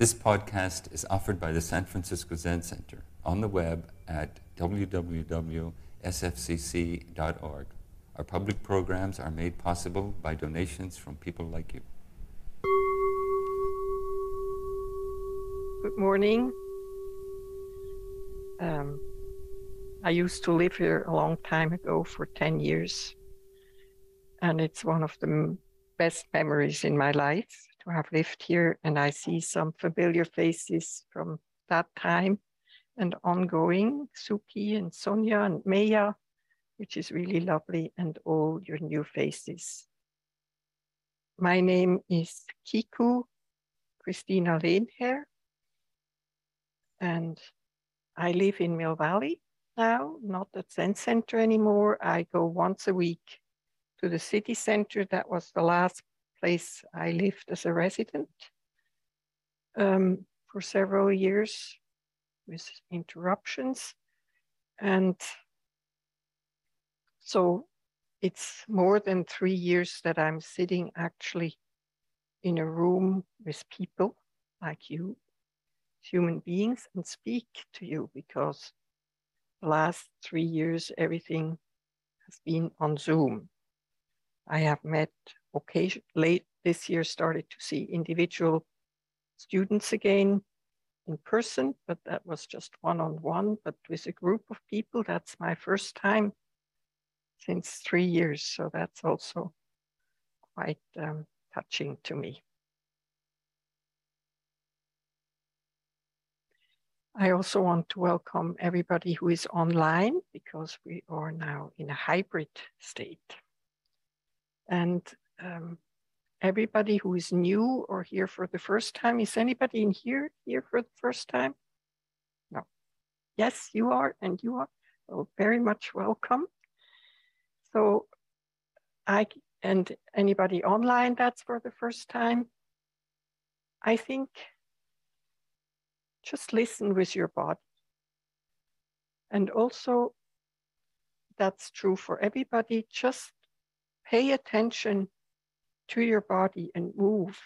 This podcast is offered by the San Francisco Zen Center on the web at www.sfzc.org. Our public programs are made possible by donations from people like you. Good morning. Um, I used to live here a long time ago for 10 years, and it's one of the best memories in my life to have lived here, and I see some familiar faces from that time and ongoing, Suki and Sonia and Maya, which is really lovely, and all your new faces. My name is Kiku Christina Lehnherr, and I live in Mill Valley now, not at Zen Center anymore. I go once a week to the city center. That was the last place I lived as a resident um, for several years with interruptions. And so it's more than three years that I'm sitting actually in a room with people like you, human beings, and speak to you because the last three years everything has been on Zoom. I have met occasion late this year started to see individual students again in person, but that was just one on one. But with a group of people, that's my first time since three years. So that's also quite um, touching to me. I also want to welcome everybody who is online because we are now in a hybrid state. And um, everybody who is new or here for the first time. Is anybody in here here for the first time? No. Yes, you are, and you are. Well, very much welcome. So, I and anybody online that's for the first time. I think just listen with your body. And also, that's true for everybody. Just pay attention to your body and move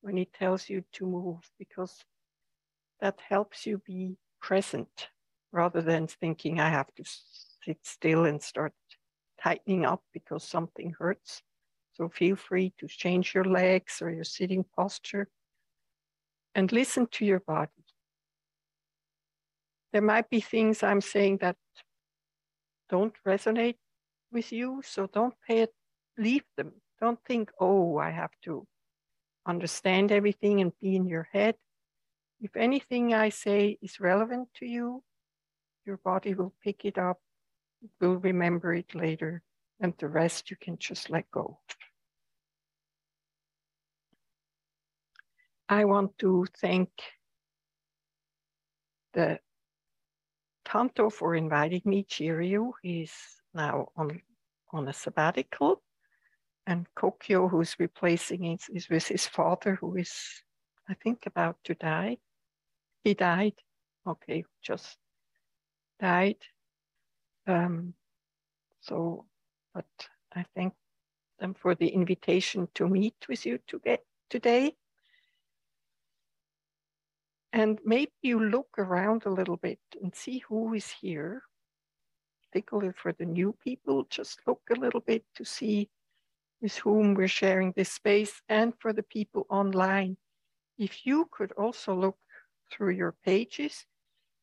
when it tells you to move, because that helps you be present rather than thinking I have to sit still and start tightening up because something hurts. So feel free to change your legs or your sitting posture and listen to your body. There might be things I'm saying that don't resonate with you, so don't pay it, leave them. Don't think, oh, I have to understand everything and be in your head. If anything I say is relevant to you, your body will pick it up, will remember it later, and the rest you can just let go. I want to thank the Tanto for inviting me, Chiryu. He's now on, on a sabbatical and Kokyo, who's replacing it, is with his father, who is, I think, about to die. He died. Okay, just died. Um, so, but I thank them for the invitation to meet with you to get today. And maybe you look around a little bit and see who is here. Particularly for the new people, just look a little bit to see with whom we're sharing this space and for the people online. If you could also look through your pages,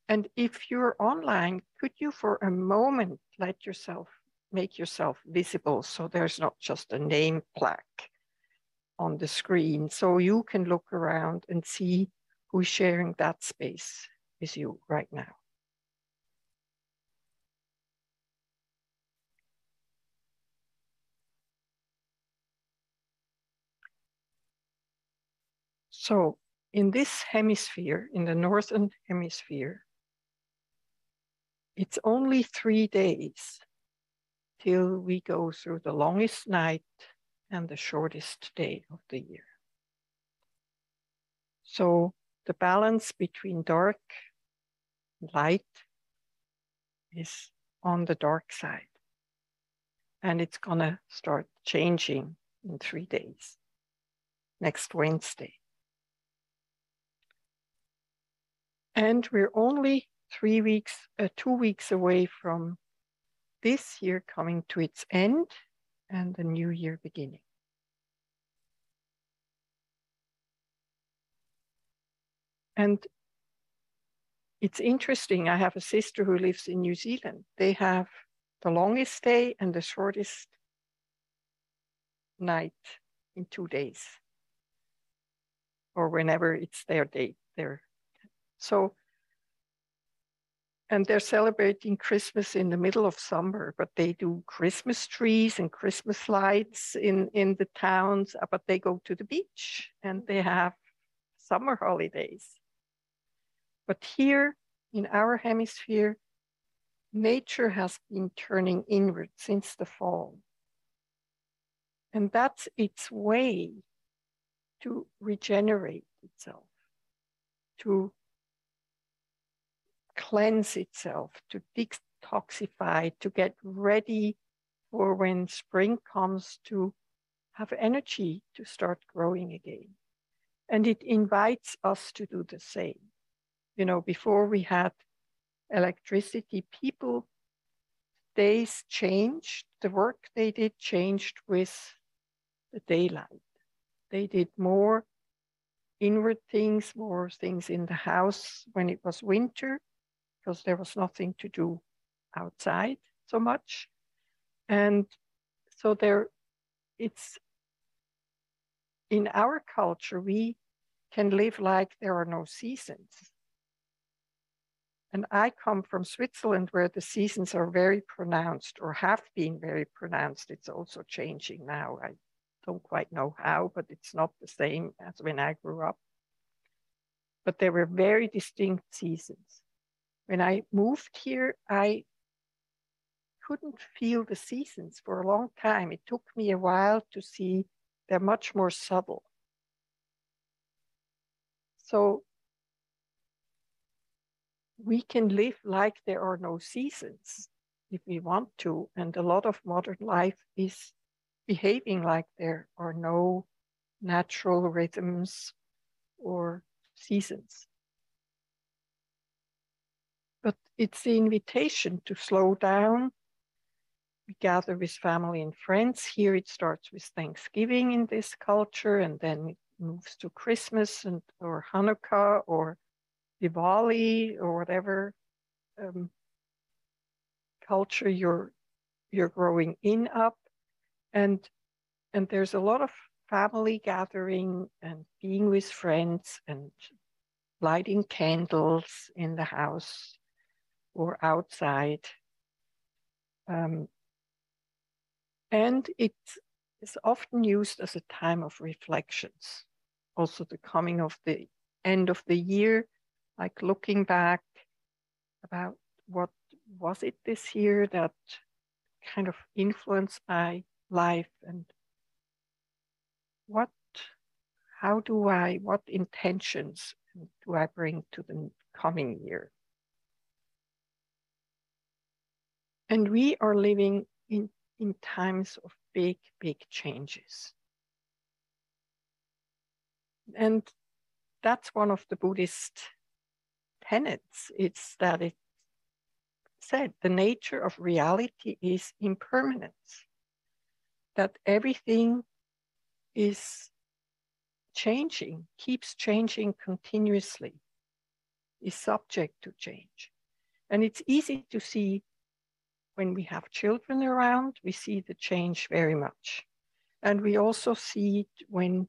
and if you're online, could you for a moment let yourself make yourself visible so there's not just a name plaque on the screen, so you can look around and see who's sharing that space with you right now. So in this hemisphere, in the northern hemisphere, it's only three days till we go through the longest night and the shortest day of the year. So the balance between dark and light is on the dark side. And it's gonna start changing in three days, next Wednesday. And we're only three weeks, uh, two weeks away from this year coming to its end and the new year beginning. And it's interesting. I have a sister who lives in New Zealand. They have the longest day and the shortest night in two days, or whenever it's their day there. So, and they're celebrating Christmas in the middle of summer, but they do Christmas trees and Christmas lights in, in the towns, uh, but they go to the beach and they have summer holidays. But here in our hemisphere, nature has been turning inward since the fall. And that's its way to regenerate itself, to cleanse itself, to detoxify, to get ready for when spring comes to have energy to start growing again. And it invites us to do the same. You know, before we had electricity, people, days changed, the work they did changed with the daylight. They did more inward things, more things in the house when it was winter, because there was nothing to do outside so much. And so there, it's in our culture, we can live like there are no seasons. And I come from Switzerland where the seasons are very pronounced or have been very pronounced. It's also changing now. I don't quite know how, but it's not the same as when I grew up. But there were very distinct seasons. When I moved here, I couldn't feel the seasons for a long time. It took me a while to see they're much more subtle. So we can live like there are no seasons if we want to. And a lot of modern life is behaving like there are no natural rhythms or seasons. But it's the invitation to slow down. We gather with family and friends. Here it starts with Thanksgiving in this culture, and then it moves to Christmas and or Hanukkah or Diwali or whatever um, culture you're you're growing in up, and and there's a lot of family gathering and being with friends and lighting candles in the house or outside. Um, and it is often used as a time of reflections. Also, the coming of the end of the year like looking back about what was it this year that kind of influenced my life and what how do i what intentions do i bring to the coming year and we are living in in times of big big changes and that's one of the buddhist tenets. It's that it said the nature of reality is impermanence, that everything is changing, keeps changing continuously, is subject to change. And it's easy to see when we have children around, we see the change very much. And we also see it when,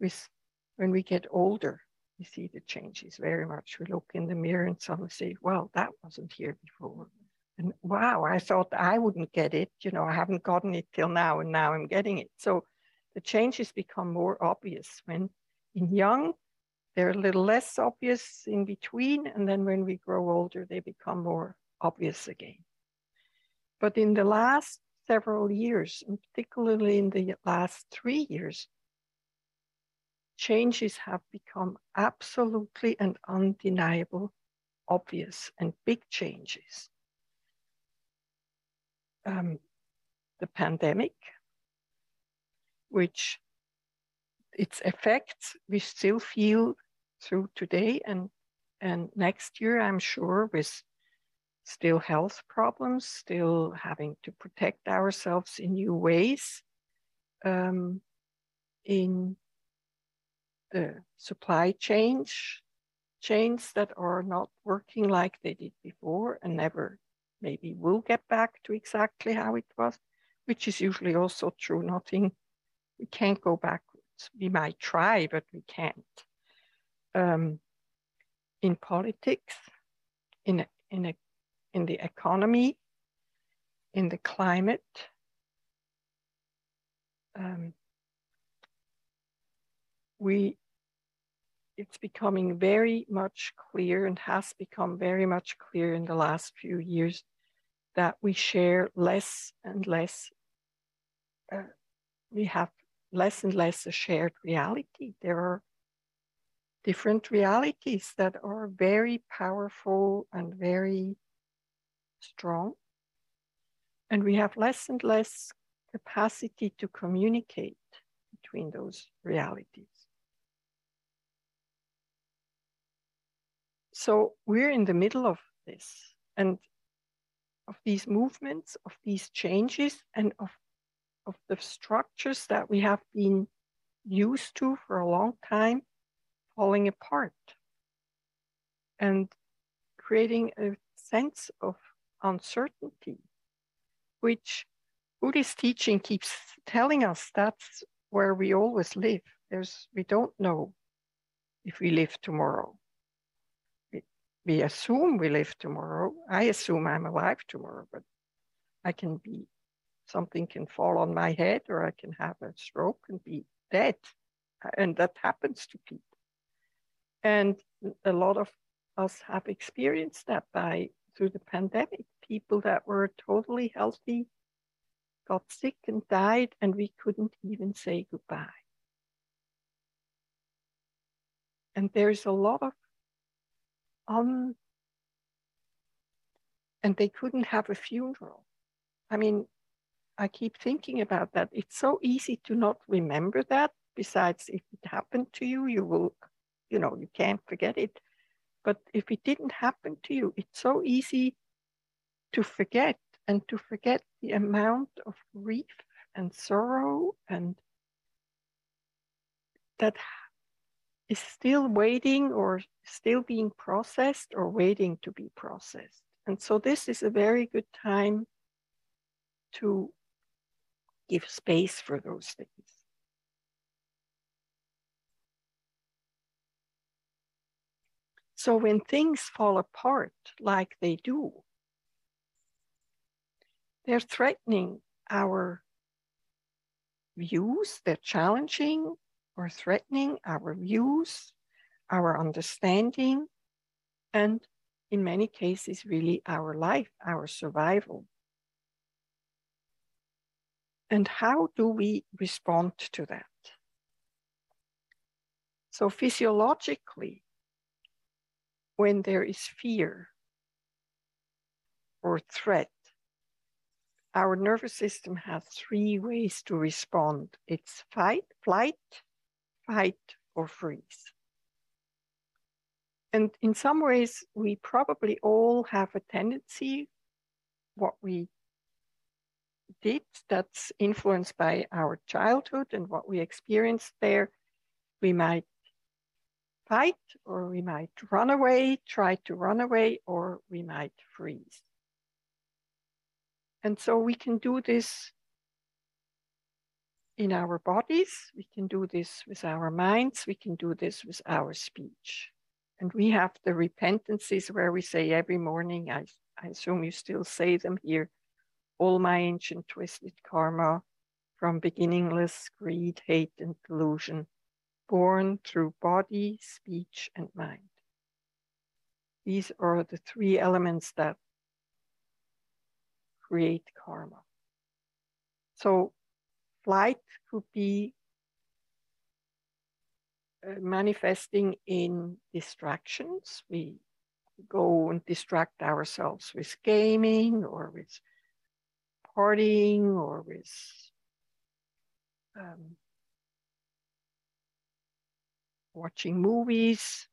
with, when we get older we see the changes very much. We look in the mirror and suddenly say, well, that wasn't here before. And wow, I thought I wouldn't get it. You know, I haven't gotten it till now, and now I'm getting it. So the changes become more obvious when in young, they're a little less obvious in between. And then when we grow older, they become more obvious again. But in the last several years, and particularly in the last three years, changes have become absolutely and undeniable, obvious, and big changes. Um, the pandemic, which its effects we still feel through today, and And next year, I'm sure, with still health problems, still having to protect ourselves in new ways, um, in the supply chains, chains that are not working like they did before and never maybe will get back to exactly how it was, which is usually also true. Nothing, we can't go backwards. We might try, but we can't. Um, in politics, in a, in a, in the economy, in the climate. Um, we it's becoming very much clear and has become very much clear in the last few years that we share less and less uh, we have less and less a shared reality there are different realities that are very powerful and very strong. And we have less and less capacity to communicate between those realities. So we're in the middle of this and of these movements, of these changes, and of, of the structures that we have been used to for a long time falling apart and creating a sense of uncertainty, which Buddhist teaching keeps telling us that's where we always live. There's, we don't know if we live tomorrow. We, we assume we live tomorrow. I assume I'm alive tomorrow, but I can be, something can fall on my head or I can have a stroke and be dead. And that happens to people. And a lot of us have experienced that by through the pandemic. People that were totally healthy got sick and died, and we couldn't even say goodbye. And there's a lot of um, and they couldn't have a funeral. I mean, I keep thinking about that. It's so easy to not remember that. Besides, if it happened to you, you will you know, you can't forget it. But if it didn't happen to you, it's so easy to forget and to forget the amount of grief and sorrow and that is still waiting or still being processed or waiting to be processed. And so this is a very good time to give space for those things. So when things fall apart like they do, they're threatening our views, they're challenging or threatening our views, our understanding, and in many cases, really our life, our survival. And how do we respond to that? So, physiologically, when there is fear or threat, our nervous system has three ways to respond it's fight, flight, fight, or freeze. And in some ways, we probably all have a tendency, what we did that's influenced by our childhood and what we experienced there. We might fight, or we might run away, try to run away, or we might freeze. And so we can do this in our bodies, we can do this with our minds, we can do this with our speech. And we have the repentances where we say every morning, I, I assume you still say them here, all my ancient twisted karma from beginningless greed, hate, and delusion born through body, speech, and mind. These are the three elements that create karma. So, flight could be uh, manifesting in distractions. We go and distract ourselves with gaming or with partying or with um, watching movies.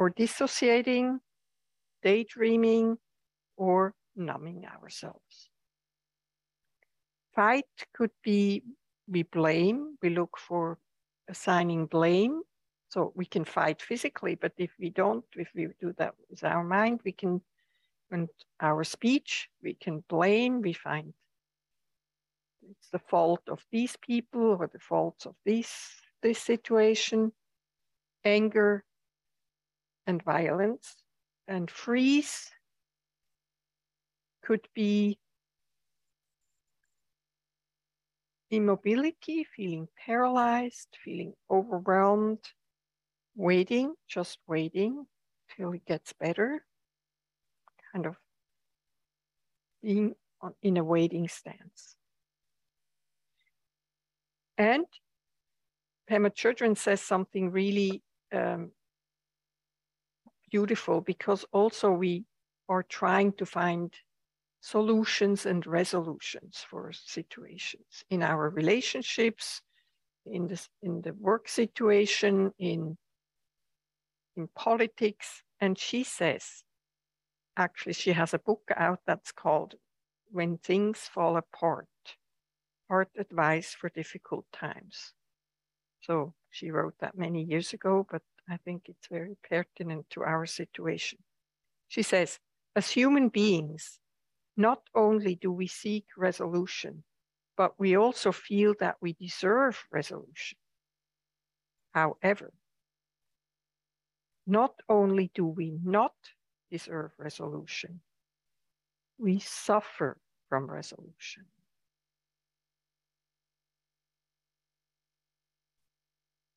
or dissociating, daydreaming, or numbing ourselves. Fight could be we blame, we look for assigning blame. So we can fight physically, but if we don't, if we do that with our mind, we can, and our speech, we can blame, we find it's the fault of these people or the faults of this, this situation, anger and violence. And freeze could be immobility, feeling paralyzed, feeling overwhelmed, waiting, just waiting till it gets better, kind of being on, in a waiting stance. And Pema Chodron says something really um, beautiful because also we are trying to find solutions and resolutions for situations in our relationships, in the, in the work situation, in, in politics. And she says, actually, she has a book out that's called When Things Fall Apart Hard Advice for Difficult Times. So she wrote that many years ago, but I think it's very pertinent to our situation. She says, as human beings, not only do we seek resolution, but we also feel that we deserve resolution. However, not only do we not deserve resolution, we suffer from resolution.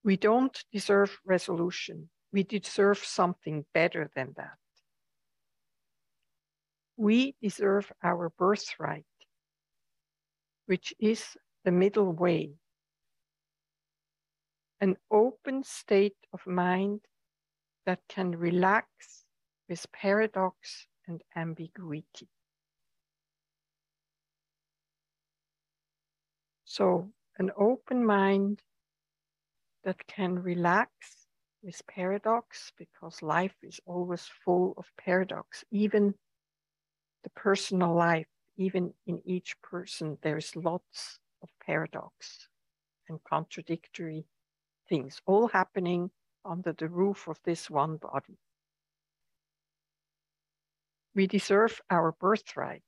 We don't deserve resolution. We deserve something better than that. We deserve our birthright, which is the middle way, an open state of mind that can relax with paradox and ambiguity. So, an open mind that can relax with paradox because life is always full of paradox. Even the personal life, even in each person, there's lots of paradox and contradictory things all happening under the roof of this one body. We deserve our birthright,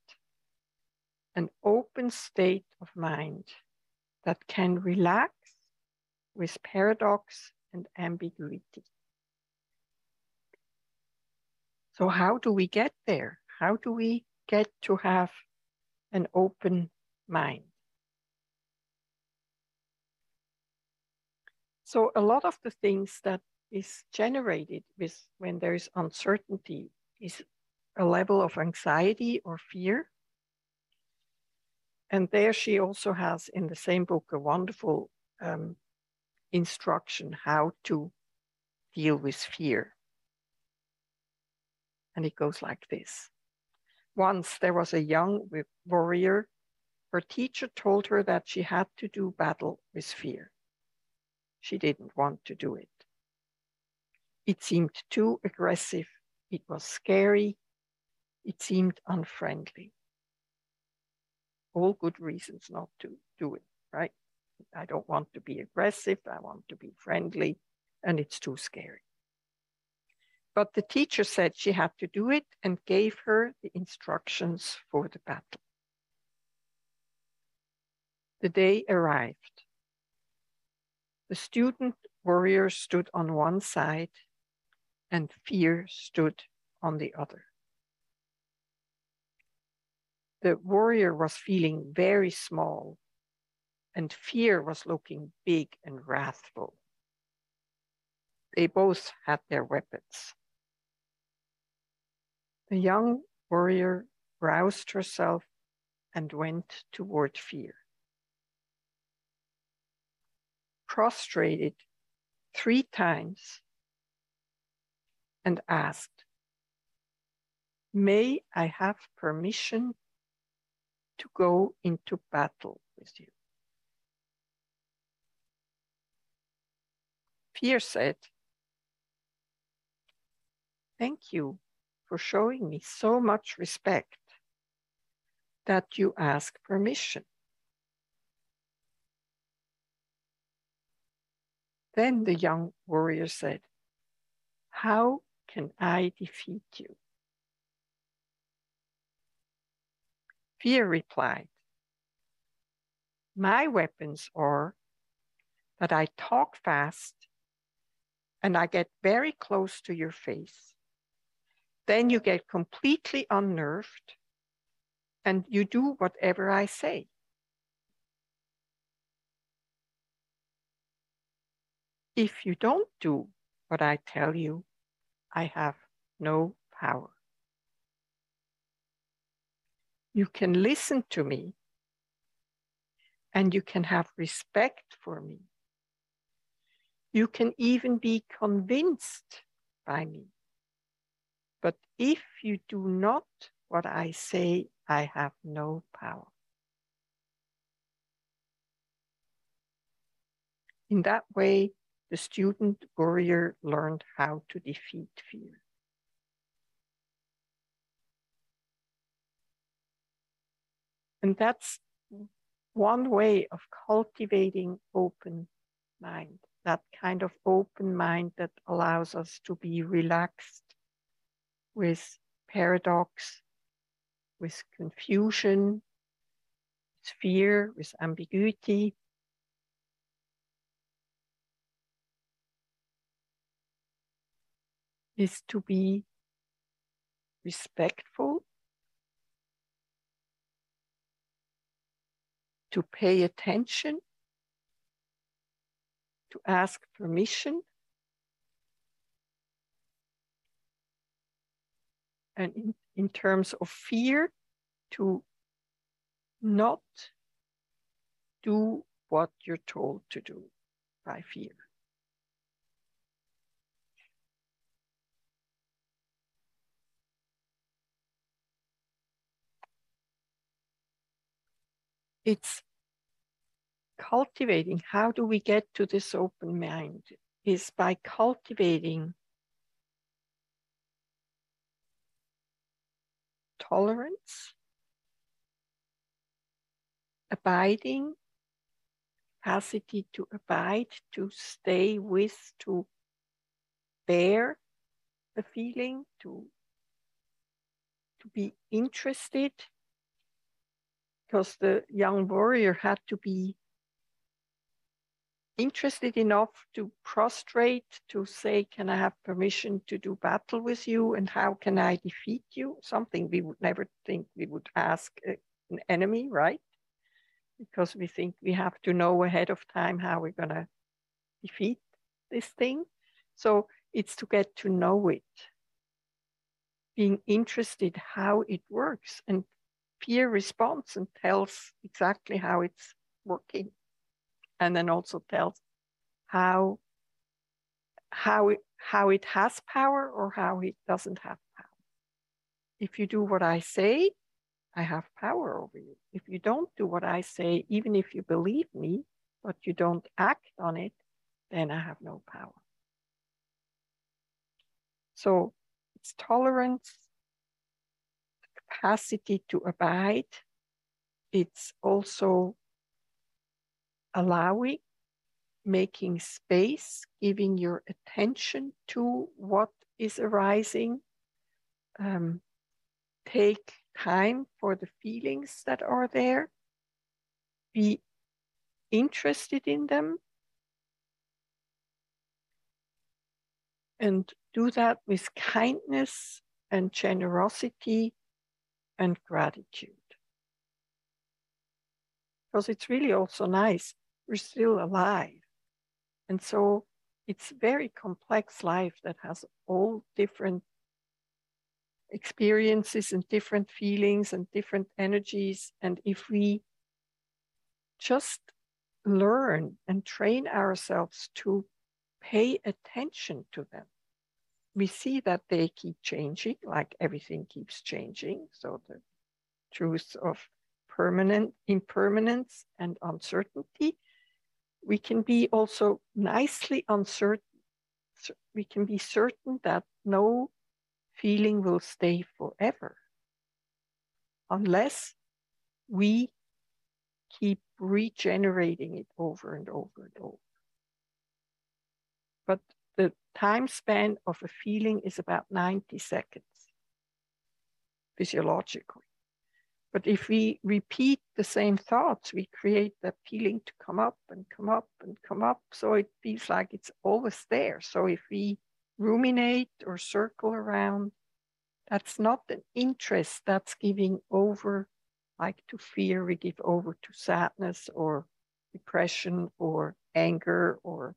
an open state of mind that can relax with paradox and ambiguity. So, how do we get there? How do we get to have an open mind? So, a lot of the things that is generated with when there is uncertainty is a level of anxiety or fear. And there she also has in the same book a wonderful um, instruction how to deal with fear. And it goes like this. Once there was a young warrior. Her teacher told her that she had to do battle with fear. She didn't want to do it. It seemed too aggressive. It was scary. It seemed unfriendly. All good reasons not to do it, right? I don't want to be aggressive. I want to be friendly, and it's too scary. But the teacher said she had to do it and gave her the instructions for the battle. The day arrived. The student warrior stood on one side and fear stood on the other. The warrior was feeling very small and fear was looking big and wrathful. They both had their weapons. The young warrior roused herself and went toward fear. Prostrated three times and asked, May I have permission to go into battle with you? Fear said, thank you for showing me so much respect that you ask permission. Then the young warrior said, How can I defeat you? Fear replied, My weapons are that I talk fast and I get very close to your face. Then you get completely unnerved and you do whatever I say. If you don't do what I tell you, I have no power. You can listen to me and you can have respect for me. You can even be convinced by me. But if you do not what I say, I have no power. In that way, the student warrior learned how to defeat fear. And that's one way of cultivating open mind, that kind of open mind that allows us to be relaxed with paradox, with confusion, with fear, with ambiguity. Is to be respectful, to pay attention, to ask permission, and in, in terms of fear, to not do what you're told to do by fear. It's cultivating. How do we get to this open mind? Is by cultivating tolerance, abiding, capacity to abide, to stay with, to bear the feeling, to, to be interested, because the young warrior had to be interested enough to prostrate, to say, Can I have permission to do battle with you? And how can I defeat you? Something we would never think we would ask uh, an enemy, right? Because we think we have to know ahead of time how we're going to defeat this thing. So it's to get to know it, being interested how it works. And fear responds and tells exactly how it's working and then also tells how how it how it has power or how it doesn't have power. If you do what I say, I have power over you. If you don't do what I say, even if you believe me, but you don't act on it, then I have no power. So it's tolerance, capacity to abide. It's also allowing, making space, giving your attention to what is arising. Um, take time for the feelings that are there. Be interested in them. And do that with kindness and generosity and gratitude. Because it's really also nice we're still alive. And so it's very complex life that has all different experiences and different feelings and different energies. And if we just learn and train ourselves to pay attention to them, we see that they keep changing, like everything keeps changing. So the truth of permanent impermanence and uncertainty we can be also nicely uncertain. We can be certain that no feeling will stay forever unless we keep regenerating it over and over and over. But the time span of a feeling is about 90 seconds physiologically. But if we repeat the same thoughts, we create that feeling to come up and come up and come up. So it feels like it's always there. So if we ruminate or circle around, that's not an interest, that's giving over like to fear, we give over to sadness or depression or anger or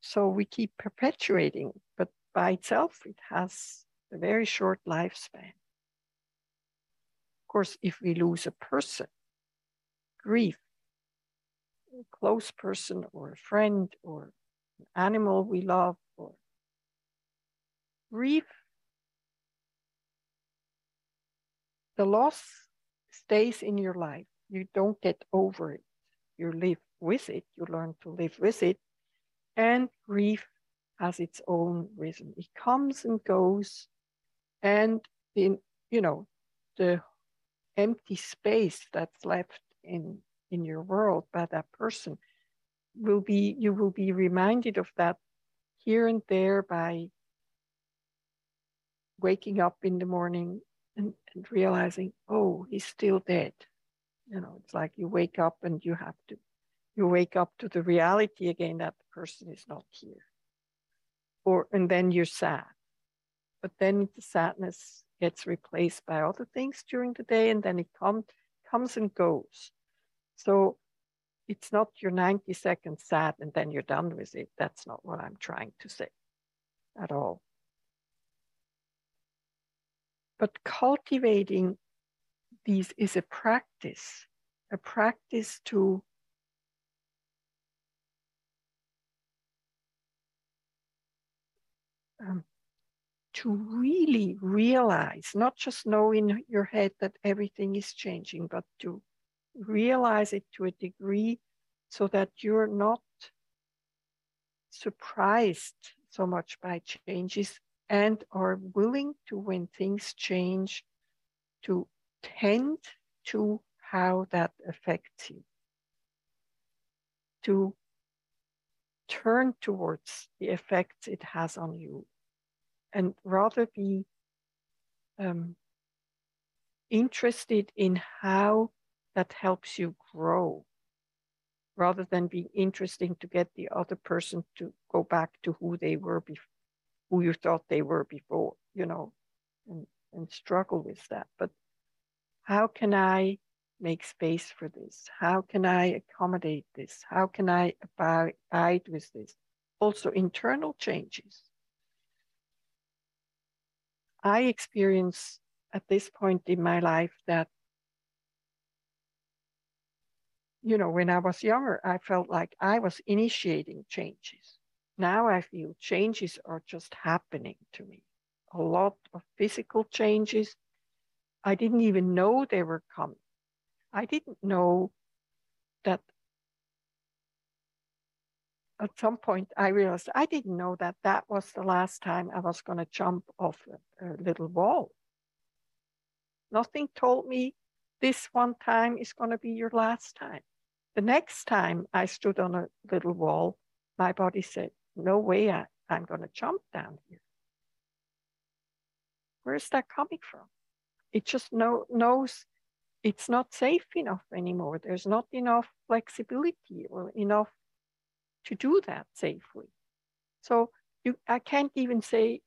so we keep perpetuating, but by itself it has a very short lifespan. Course, if we lose a person, grief, a close person or a friend or an animal we love or grief the loss stays in your life. You don't get over it. You live with it. You learn to live with it. And grief has its own rhythm. It comes and goes. And in, you know, the empty space that's left in, in your world by that person will be, you will be reminded of that here and there by waking up in the morning and, and realizing, oh, he's still dead. You know, it's like you wake up and you have to, you wake up to the reality again that the person is not here. Or, and then you're sad. But then the sadness gets replaced by other things during the day and then it come, comes and goes. So it's not your 90 seconds sad and then you're done with it. That's not what I'm trying to say at all. But cultivating these is a practice, a practice to um, to really realize, not just know in your head that everything is changing, but to realize it to a degree so that you're not surprised so much by changes and are willing to, when things change, to tend to how that affects you, to turn towards the effects it has on you, and rather be um, interested in how that helps you grow rather than being interesting to get the other person to go back to who they were before who you thought they were before, you know, and, and struggle with that. But how can I make space for this? How can I accommodate this? How can I abide with this? Also, internal changes. I experience at this point in my life that, you know, when I was younger, I felt like I was initiating changes. Now I feel changes are just happening to me. A lot of physical changes. I didn't even know they were coming. I didn't know that at some point I realized I didn't know that that was the last time I was going to jump off a, a, little wall. Nothing told me this one time is going to be your last time. The next time I stood on a little wall, my body said, no way I, I'm going to jump down here. Where's that coming from? It just know, knows it's not safe enough anymore. There's not enough flexibility or enough to do that safely. So you, I can't even say,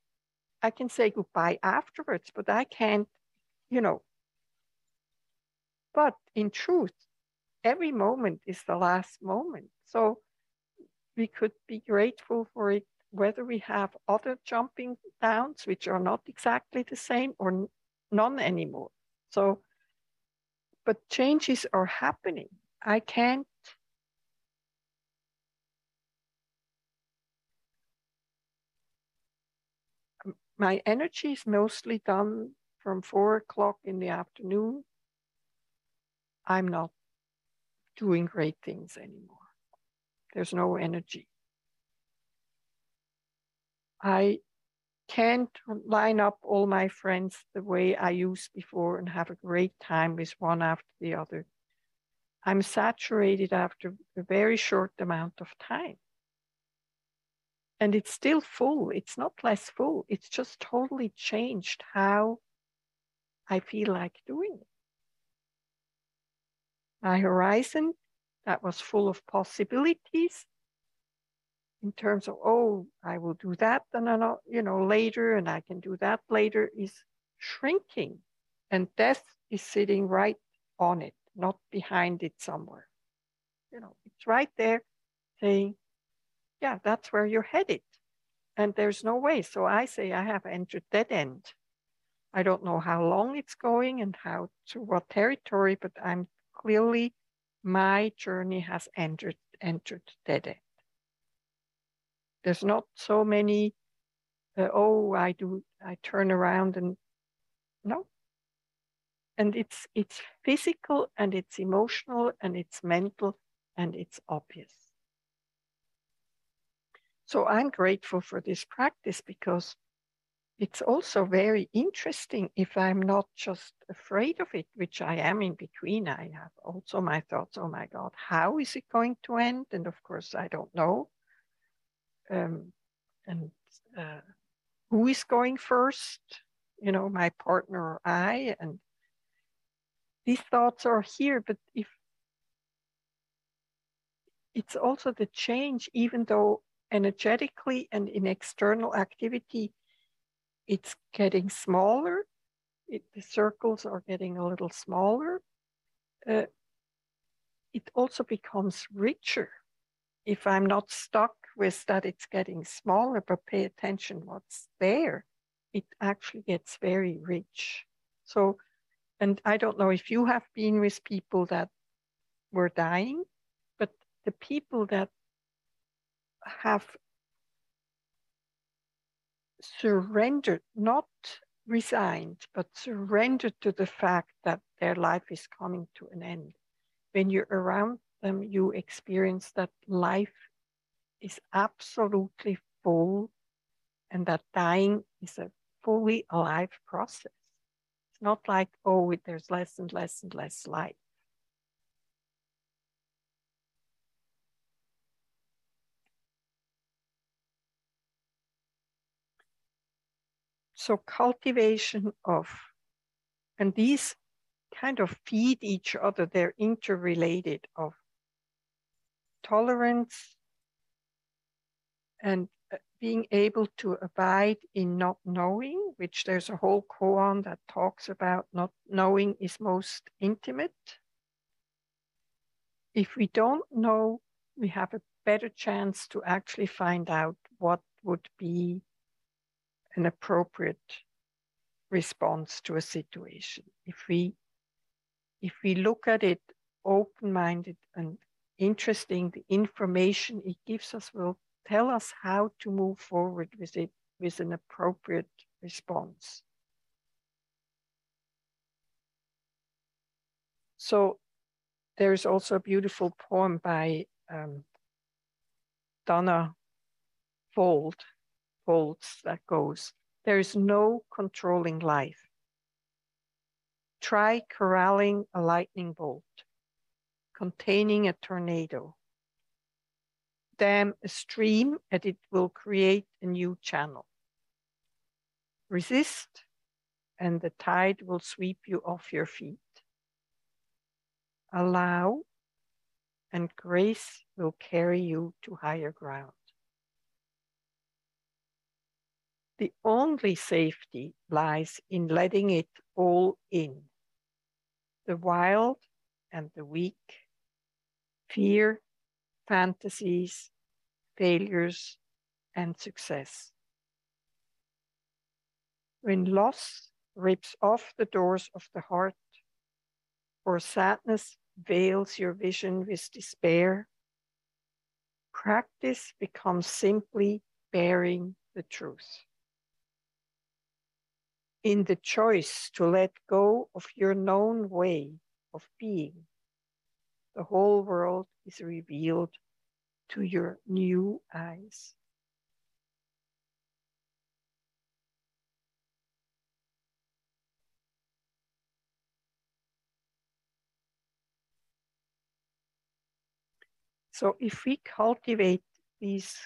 I can say goodbye afterwards, but I can't, you know. But in truth, every moment is the last moment. So we could be grateful for it, whether we have other jumping downs, which are not exactly the same, or none anymore. So, but changes are happening. I can't. My energy is mostly done from four o'clock in the afternoon. I'm not doing great things anymore. There's no energy. I can't line up all my friends the way I used before and have a great time with one after the other. I'm saturated after a very short amount of time. And it's still full. It's not less full. It's just totally changed how I feel like doing it. My horizon that was full of possibilities in terms of, oh, I will do that and then, you know, later, and I can do that later is shrinking. And death is sitting right on it, not behind it somewhere. You know, it's right there saying, yeah, that's where you're headed. And there's no way. So I say I have entered dead end. I don't know how long it's going and how to what territory, but I'm clearly my journey has entered entered dead end. There's not so many, uh, oh, I do, I turn around and no. And it's it's physical and it's emotional and it's mental and it's obvious. So I'm grateful for this practice because it's also very interesting if I'm not just afraid of it, which I am in between. I have also my thoughts, oh my God, how is it going to end? And of course, I don't know um, and uh, who is going first, you know, my partner or I. And these thoughts are here, but if it's also the change, even though energetically and in external activity, it's getting smaller. It, the circles are getting a little smaller. Uh, it also becomes richer if I'm not stuck with that it's getting smaller, but pay attention what's there, it actually gets very rich. So, and I don't know if you have been with people that were dying, but the people that have surrendered, not resigned, but surrendered to the fact that their life is coming to an end. When you're around them, you experience that life is absolutely full and that dying is a fully alive process. It's not like, oh, there's less and less and less life. So, cultivation of, and these kind of feed each other, they're interrelated of tolerance, and uh, being able to abide in not knowing, which there's a whole koan that talks about not knowing is most intimate. If we don't know, we have a better chance to actually find out what would be an appropriate response to a situation. If we if we look at it open-minded and interesting, the information it gives us will tell us how to move forward with it with an appropriate response. So there's also a beautiful poem by um, Danna Fold, Faulds that goes, there is no controlling life. Try corralling a lightning bolt containing a tornado dam a stream and it will create a new channel. Resist and the tide will sweep you off your feet. Allow and grace will carry you to higher ground. The only safety lies in letting it all in. The wild and the weak, fear fantasies, failures, and success. When loss rips off the doors of the heart, or sadness veils your vision with despair, practice becomes simply bearing the truth in the choice to let go of your known way of being, the whole world is revealed to your new eyes. So if we cultivate these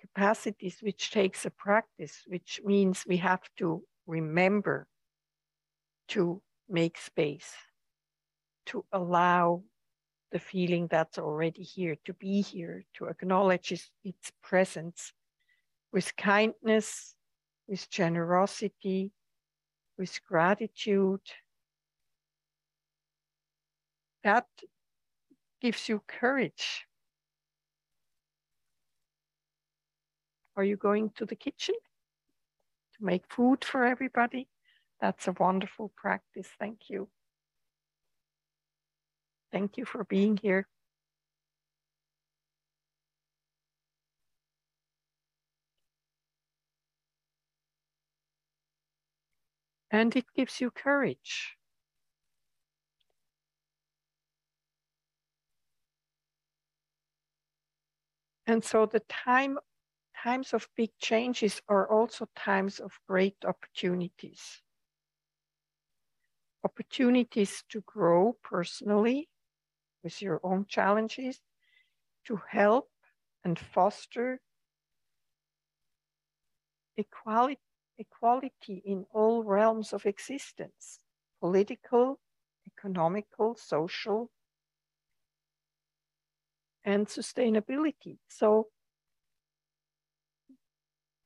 capacities, which takes a practice, which means we have to remember to make space, to allow the feeling that's already here, to be here, to acknowledge its, its presence with kindness, with generosity, with gratitude. That gives you courage. Are you going to the kitchen to make food for everybody? That's a wonderful practice. Thank you. Thank you for being here. And it gives you courage. And so the time times of big changes are also times of great opportunities. Opportunities to grow personally with your own challenges, to help and foster equality, equality in all realms of existence political, economical, social, and sustainability. So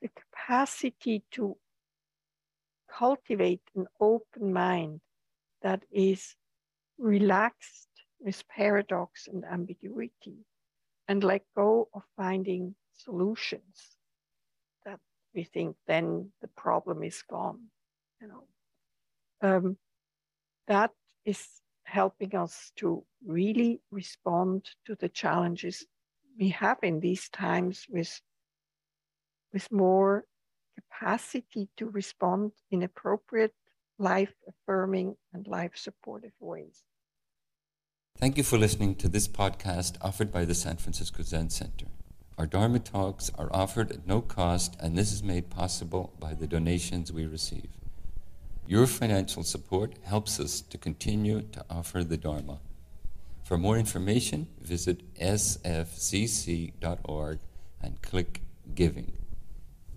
the capacity to cultivate an open mind that is relaxed with paradox and ambiguity and let go of finding solutions that we think then the problem is gone you know. Um, that is helping us to really respond to the challenges we have in these times with with more capacity to respond in appropriate life affirming and life supportive ways Thank you for listening to this podcast offered by the San Francisco Zen Center. Our Dharma talks are offered at no cost, and this is made possible by the donations we receive. Your financial support helps us to continue to offer the Dharma. For more information, visit sfzc.org and click Giving.